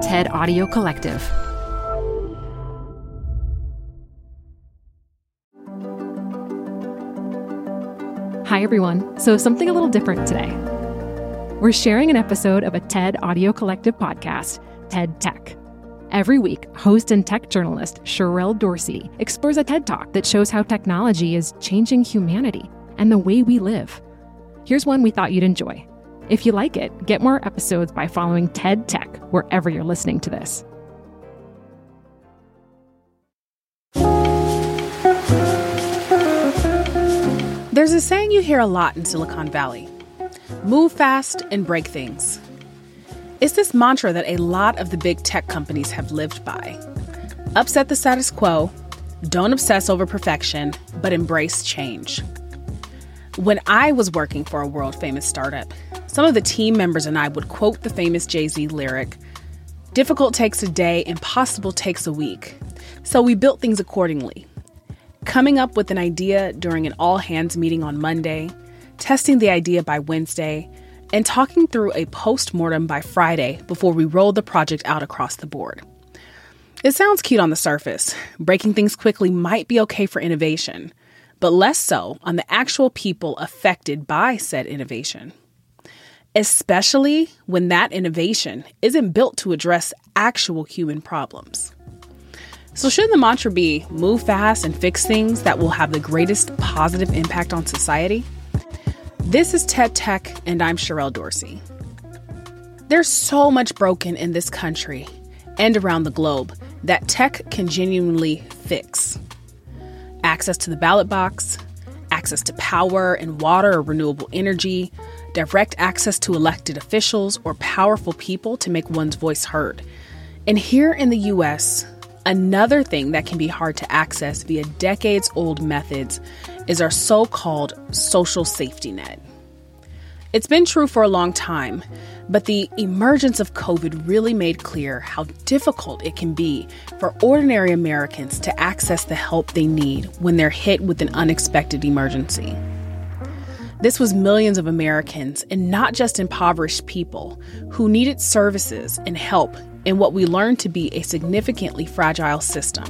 TED Audio Collective. Hi, everyone. So, something a little different today. We're sharing an episode of a TED Audio Collective podcast, TED Tech. Every week, host and tech journalist Sherrell Dorsey explores a TED Talk that shows how technology is changing humanity and the way we live. Here's one we thought you'd enjoy. If you like it, get more episodes by following TED Tech wherever you're listening to this. There's a saying you hear a lot in Silicon Valley move fast and break things. It's this mantra that a lot of the big tech companies have lived by upset the status quo, don't obsess over perfection, but embrace change. When I was working for a world famous startup, some of the team members and I would quote the famous Jay Z lyric Difficult takes a day, impossible takes a week. So we built things accordingly. Coming up with an idea during an all hands meeting on Monday, testing the idea by Wednesday, and talking through a post mortem by Friday before we rolled the project out across the board. It sounds cute on the surface. Breaking things quickly might be okay for innovation, but less so on the actual people affected by said innovation. Especially when that innovation isn't built to address actual human problems. So, shouldn't the mantra be move fast and fix things that will have the greatest positive impact on society? This is TED Tech, and I'm Sherrell Dorsey. There's so much broken in this country and around the globe that tech can genuinely fix. Access to the ballot box, access to power and water or renewable energy, direct access to elected officials or powerful people to make one's voice heard. And here in the US, another thing that can be hard to access via decades old methods is our so called social safety net. It's been true for a long time, but the emergence of COVID really made clear how difficult it can be for ordinary Americans to access the help they need when they're hit with an unexpected emergency. This was millions of Americans, and not just impoverished people, who needed services and help in what we learned to be a significantly fragile system.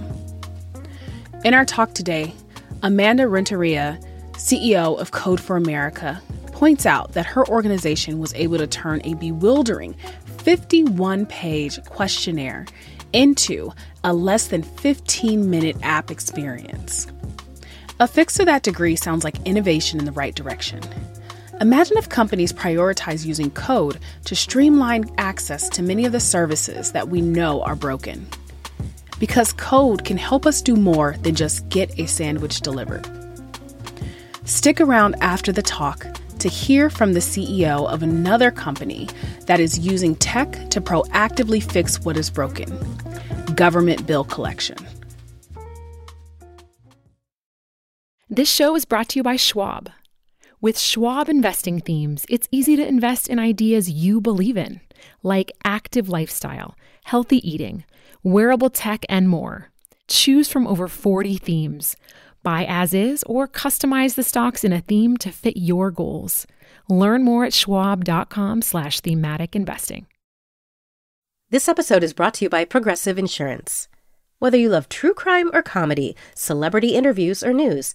In our talk today, Amanda Renteria, CEO of Code for America, points out that her organization was able to turn a bewildering 51 page questionnaire into a less than 15 minute app experience. A fix to that degree sounds like innovation in the right direction. Imagine if companies prioritize using code to streamline access to many of the services that we know are broken. Because code can help us do more than just get a sandwich delivered. Stick around after the talk to hear from the CEO of another company that is using tech to proactively fix what is broken government bill collection. This show is brought to you by Schwab. With Schwab investing themes, it's easy to invest in ideas you believe in, like active lifestyle, healthy eating, wearable tech, and more. Choose from over 40 themes Buy as is or customize the stocks in a theme to fit your goals. Learn more at schwab.com slash thematic investing. This episode is brought to you by Progressive Insurance. Whether you love true crime or comedy, celebrity interviews or news,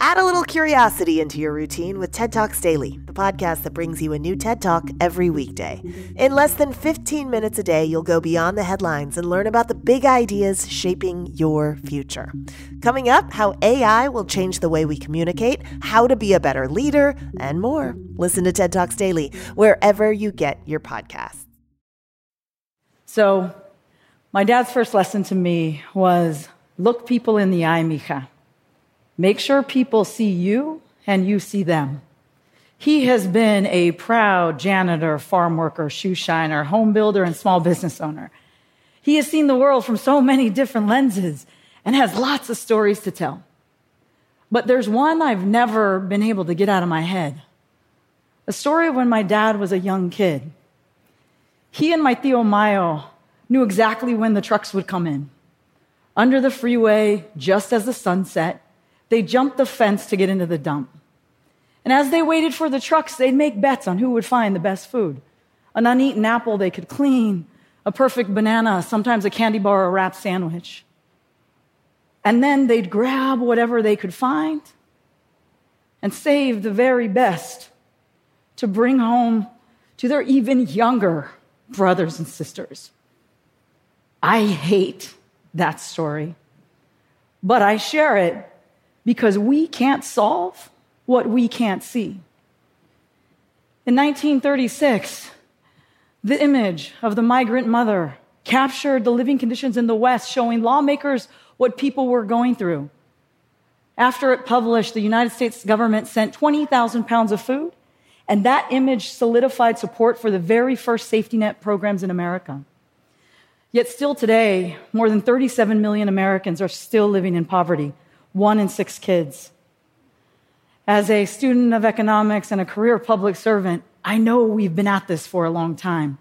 Add a little curiosity into your routine with TED Talks Daily, the podcast that brings you a new TED Talk every weekday. In less than 15 minutes a day, you'll go beyond the headlines and learn about the big ideas shaping your future. Coming up, how AI will change the way we communicate, how to be a better leader, and more. Listen to TED Talks Daily wherever you get your podcasts. So, my dad's first lesson to me was look people in the eye, mija. Make sure people see you and you see them. He has been a proud janitor, farm worker, shoe shiner, home builder, and small business owner. He has seen the world from so many different lenses and has lots of stories to tell. But there's one I've never been able to get out of my head. A story of when my dad was a young kid. He and my Tío Mayo knew exactly when the trucks would come in. Under the freeway, just as the sun set, they jumped the fence to get into the dump. And as they waited for the trucks, they'd make bets on who would find the best food. An uneaten apple they could clean, a perfect banana, sometimes a candy bar or a wrapped sandwich. And then they'd grab whatever they could find and save the very best to bring home to their even younger brothers and sisters. I hate that story, but I share it because we can't solve what we can't see. In 1936, the image of the migrant mother captured the living conditions in the West, showing lawmakers what people were going through. After it published, the United States government sent 20,000 pounds of food, and that image solidified support for the very first safety net programs in America. Yet, still today, more than 37 million Americans are still living in poverty one in six kids. As a student of economics and a career public servant, I know we've been at this for a long time.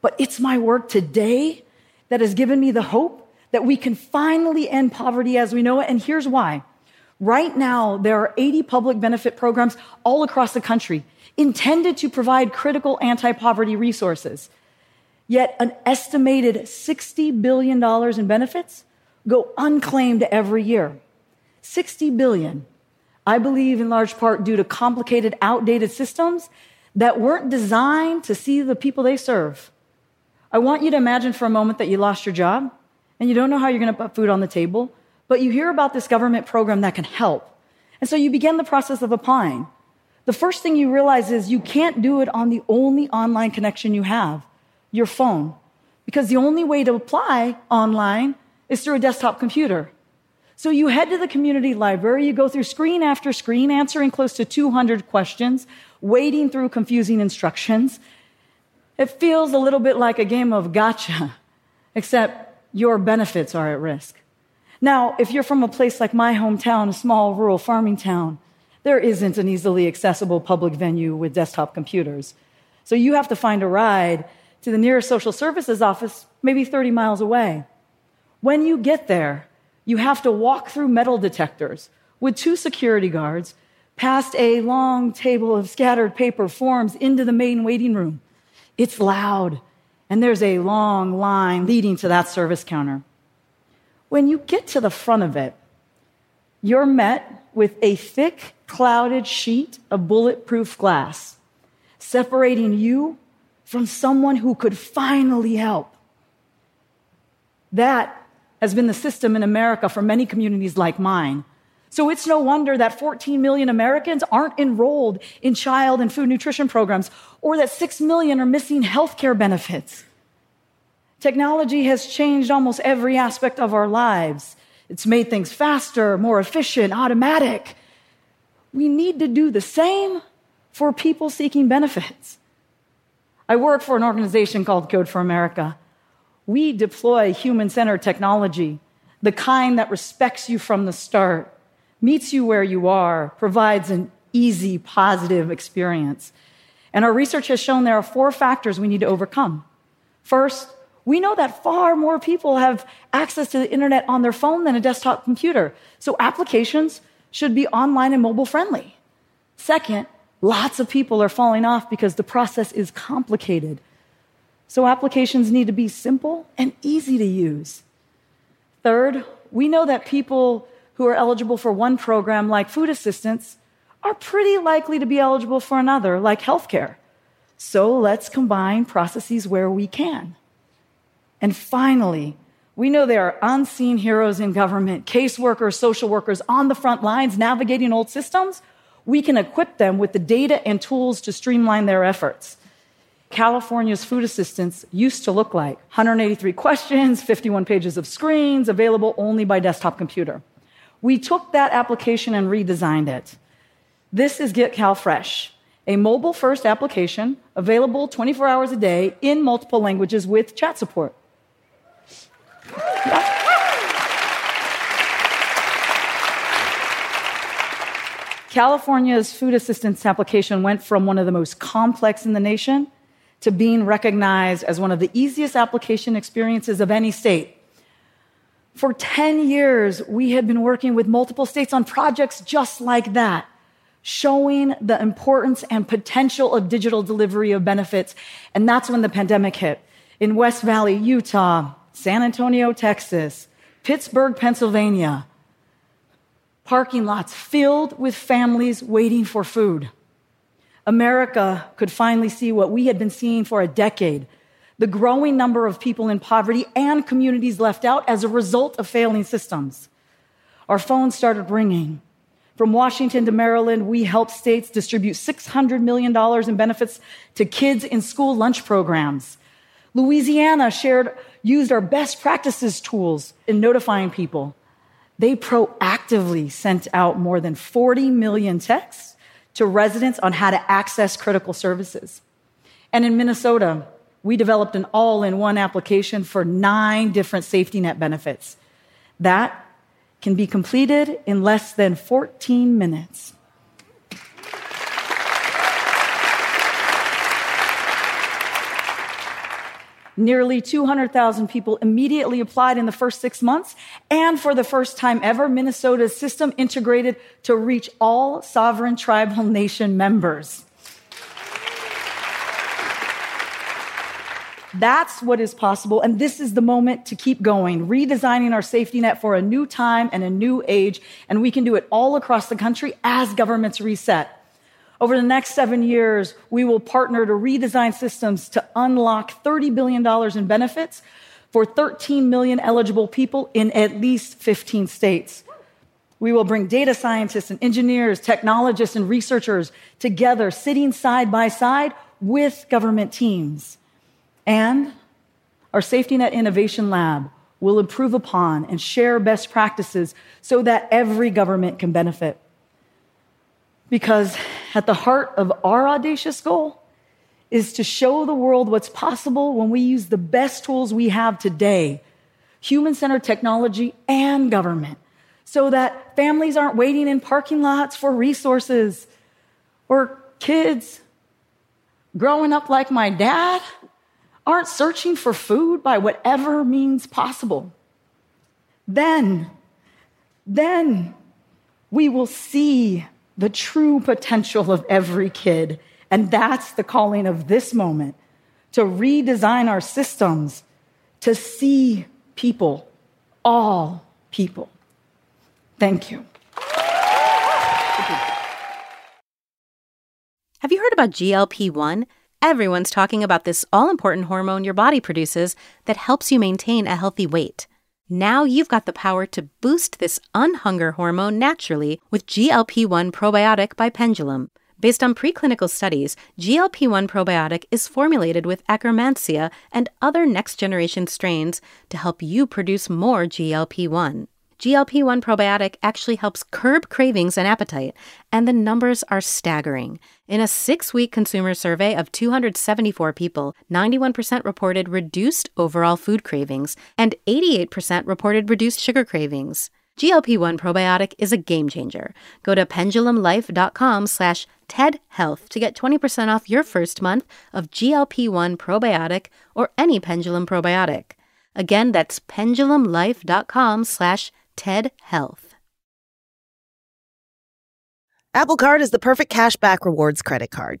But it's my work today that has given me the hope that we can finally end poverty as we know it. And here's why. Right now, there are 80 public benefit programs all across the country intended to provide critical anti poverty resources. Yet, an estimated $60 billion in benefits go unclaimed every year. 60 billion. I believe in large part due to complicated, outdated systems that weren't designed to see the people they serve. I want you to imagine for a moment that you lost your job and you don't know how you're going to put food on the table, but you hear about this government program that can help. And so you begin the process of applying. The first thing you realize is you can't do it on the only online connection you have, your phone, because the only way to apply online is through a desktop computer. So you head to the community library, you go through screen after screen, answering close to 200 questions, wading through confusing instructions. It feels a little bit like a game of gotcha, except your benefits are at risk. Now, if you're from a place like my hometown, a small rural farming town, there isn't an easily accessible public venue with desktop computers. So you have to find a ride to the nearest social services office, maybe 30 miles away. When you get there, you have to walk through metal detectors with two security guards past a long table of scattered paper forms into the main waiting room. It's loud, and there's a long line leading to that service counter. When you get to the front of it, you're met with a thick, clouded sheet of bulletproof glass separating you from someone who could finally help. That has been the system in America for many communities like mine. So it's no wonder that 14 million Americans aren't enrolled in child and food nutrition programs, or that 6 million are missing healthcare benefits. Technology has changed almost every aspect of our lives. It's made things faster, more efficient, automatic. We need to do the same for people seeking benefits. I work for an organization called Code for America. We deploy human centered technology, the kind that respects you from the start, meets you where you are, provides an easy, positive experience. And our research has shown there are four factors we need to overcome. First, we know that far more people have access to the internet on their phone than a desktop computer. So applications should be online and mobile friendly. Second, lots of people are falling off because the process is complicated. So applications need to be simple and easy to use. Third, we know that people who are eligible for one program, like food assistance, are pretty likely to be eligible for another, like healthcare. So let's combine processes where we can. And finally, we know there are unseen heroes in government, caseworkers, social workers on the front lines navigating old systems. We can equip them with the data and tools to streamline their efforts. California's food assistance used to look like 183 questions, 51 pages of screens, available only by desktop computer. We took that application and redesigned it. This is Get Cal Fresh, a mobile first application available 24 hours a day in multiple languages with chat support. California's food assistance application went from one of the most complex in the nation to being recognized as one of the easiest application experiences of any state. For 10 years, we had been working with multiple states on projects just like that, showing the importance and potential of digital delivery of benefits. And that's when the pandemic hit. In West Valley, Utah, San Antonio, Texas, Pittsburgh, Pennsylvania, parking lots filled with families waiting for food. America could finally see what we had been seeing for a decade the growing number of people in poverty and communities left out as a result of failing systems. Our phones started ringing. From Washington to Maryland, we helped states distribute $600 million in benefits to kids in school lunch programs. Louisiana shared, used our best practices tools in notifying people they proactively sent out more than 40 million texts to residents on how to access critical services. And in Minnesota, we developed an all in one application for nine different safety net benefits. That can be completed in less than 14 minutes. Nearly 200,000 people immediately applied in the first six months. And for the first time ever, Minnesota's system integrated to reach all sovereign tribal nation members. That's what is possible. And this is the moment to keep going, redesigning our safety net for a new time and a new age. And we can do it all across the country as governments reset. Over the next seven years, we will partner to redesign systems to unlock $30 billion in benefits for 13 million eligible people in at least 15 states. We will bring data scientists and engineers, technologists and researchers together, sitting side by side with government teams. And our Safety Net Innovation Lab will improve upon and share best practices so that every government can benefit. Because at the heart of our audacious goal is to show the world what's possible when we use the best tools we have today human centered technology and government so that families aren't waiting in parking lots for resources or kids growing up like my dad aren't searching for food by whatever means possible. Then, then we will see the true potential of every kid. And that's the calling of this moment to redesign our systems to see people, all people. Thank you. Have you heard about GLP 1? Everyone's talking about this all important hormone your body produces that helps you maintain a healthy weight. Now you've got the power to boost this unhunger hormone naturally with GLP 1 Probiotic by Pendulum. Based on preclinical studies, GLP 1 probiotic is formulated with Akkermansia and other next generation strains to help you produce more GLP 1. GLP 1 probiotic actually helps curb cravings and appetite, and the numbers are staggering. In a six week consumer survey of 274 people, 91% reported reduced overall food cravings, and 88% reported reduced sugar cravings. GLP-1 probiotic is a game changer. Go to pendulumlife.com slash TEDHealth to get 20% off your first month of GLP-1 probiotic or any Pendulum probiotic. Again, that's pendulumlife.com slash TED Health. Apple Card is the perfect cashback rewards credit card.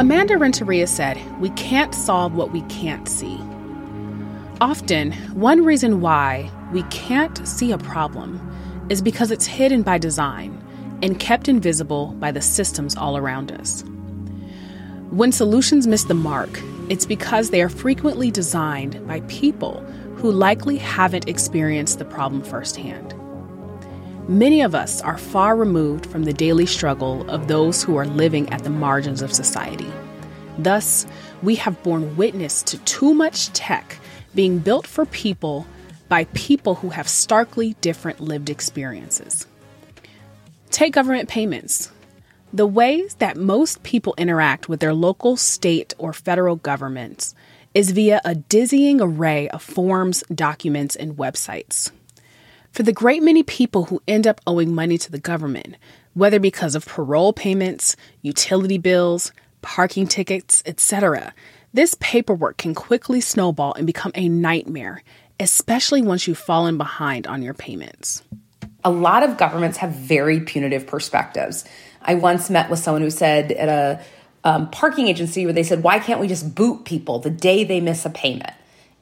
Amanda Renteria said, We can't solve what we can't see. Often, one reason why we can't see a problem is because it's hidden by design and kept invisible by the systems all around us. When solutions miss the mark, it's because they are frequently designed by people who likely haven't experienced the problem firsthand. Many of us are far removed from the daily struggle of those who are living at the margins of society. Thus, we have borne witness to too much tech being built for people by people who have starkly different lived experiences. Take government payments. The ways that most people interact with their local, state, or federal governments is via a dizzying array of forms, documents, and websites. For the great many people who end up owing money to the government, whether because of parole payments, utility bills, parking tickets, etc., this paperwork can quickly snowball and become a nightmare, especially once you've fallen behind on your payments. A lot of governments have very punitive perspectives. I once met with someone who said at a um, parking agency where they said, Why can't we just boot people the day they miss a payment?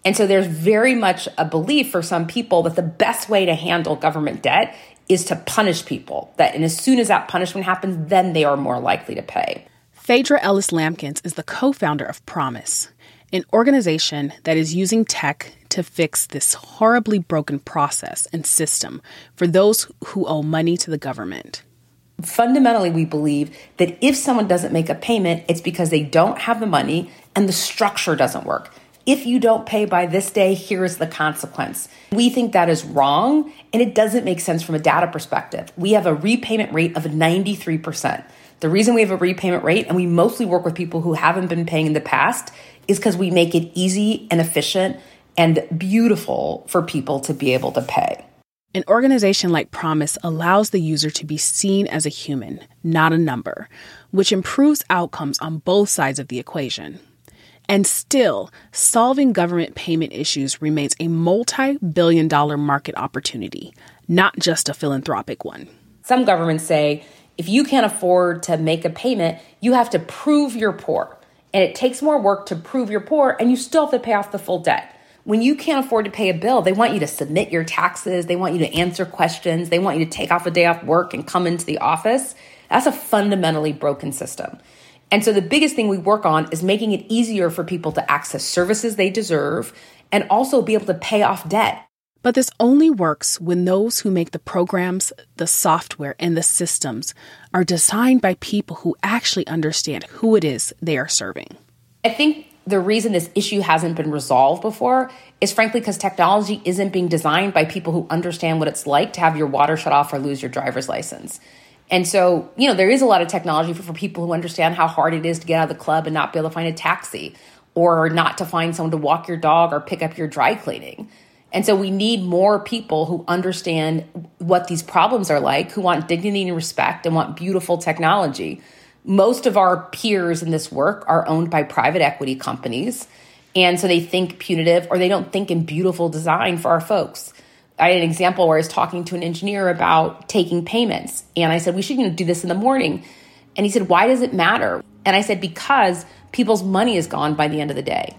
And so there's very much a belief for some people that the best way to handle government debt is to punish people. That and as soon as that punishment happens, then they are more likely to pay. Phaedra Ellis Lamkins is the co founder of Promise, an organization that is using tech to fix this horribly broken process and system for those who owe money to the government. Fundamentally, we believe that if someone doesn't make a payment, it's because they don't have the money and the structure doesn't work if you don't pay by this day, here is the consequence. We think that is wrong and it doesn't make sense from a data perspective. We have a repayment rate of 93%. The reason we have a repayment rate, and we mostly work with people who haven't been paying in the past, is because we make it easy and efficient and beautiful for people to be able to pay. An organization like Promise allows the user to be seen as a human, not a number, which improves outcomes on both sides of the equation. And still, solving government payment issues remains a multi billion dollar market opportunity, not just a philanthropic one. Some governments say if you can't afford to make a payment, you have to prove you're poor. And it takes more work to prove you're poor, and you still have to pay off the full debt. When you can't afford to pay a bill, they want you to submit your taxes, they want you to answer questions, they want you to take off a day off work and come into the office. That's a fundamentally broken system. And so the biggest thing we work on is making it easier for people to access services they deserve and also be able to pay off debt. But this only works when those who make the programs, the software, and the systems are designed by people who actually understand who it is they are serving. I think the reason this issue hasn't been resolved before is frankly because technology isn't being designed by people who understand what it's like to have your water shut off or lose your driver's license. And so, you know, there is a lot of technology for, for people who understand how hard it is to get out of the club and not be able to find a taxi or not to find someone to walk your dog or pick up your dry cleaning. And so we need more people who understand what these problems are like, who want dignity and respect and want beautiful technology. Most of our peers in this work are owned by private equity companies. And so they think punitive or they don't think in beautiful design for our folks. I had an example where I was talking to an engineer about taking payments. And I said, we should do this in the morning. And he said, why does it matter? And I said, because people's money is gone by the end of the day.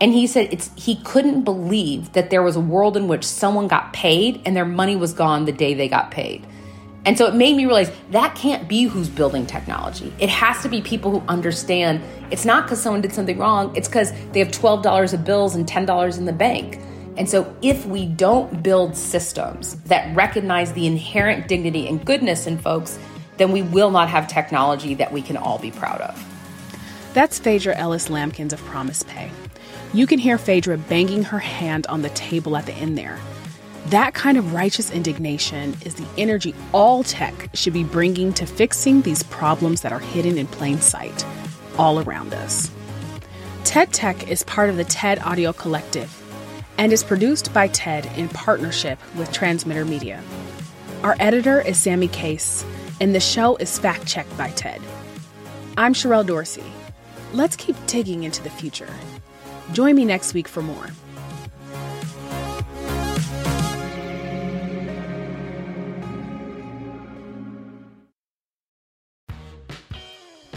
And he said it's he couldn't believe that there was a world in which someone got paid and their money was gone the day they got paid. And so it made me realize that can't be who's building technology. It has to be people who understand it's not because someone did something wrong, it's because they have $12 of bills and $10 in the bank. And so, if we don't build systems that recognize the inherent dignity and goodness in folks, then we will not have technology that we can all be proud of. That's Phaedra Ellis Lamkins of Promise Pay. You can hear Phaedra banging her hand on the table at the end there. That kind of righteous indignation is the energy all tech should be bringing to fixing these problems that are hidden in plain sight all around us. TED Tech is part of the TED Audio Collective and is produced by TED in partnership with Transmitter Media. Our editor is Sammy Case, and the show is fact checked by TED. I'm Sherrell Dorsey. Let's keep digging into the future. Join me next week for more.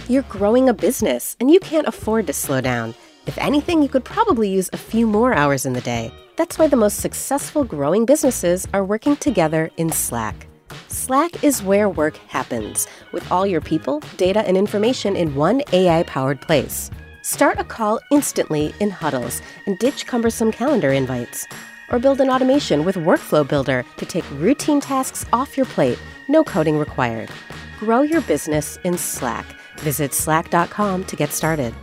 You're growing a business and you can't afford to slow down. If anything, you could probably use a few more hours in the day. That's why the most successful growing businesses are working together in Slack. Slack is where work happens, with all your people, data, and information in one AI powered place. Start a call instantly in huddles and ditch cumbersome calendar invites. Or build an automation with Workflow Builder to take routine tasks off your plate, no coding required. Grow your business in Slack. Visit slack.com to get started.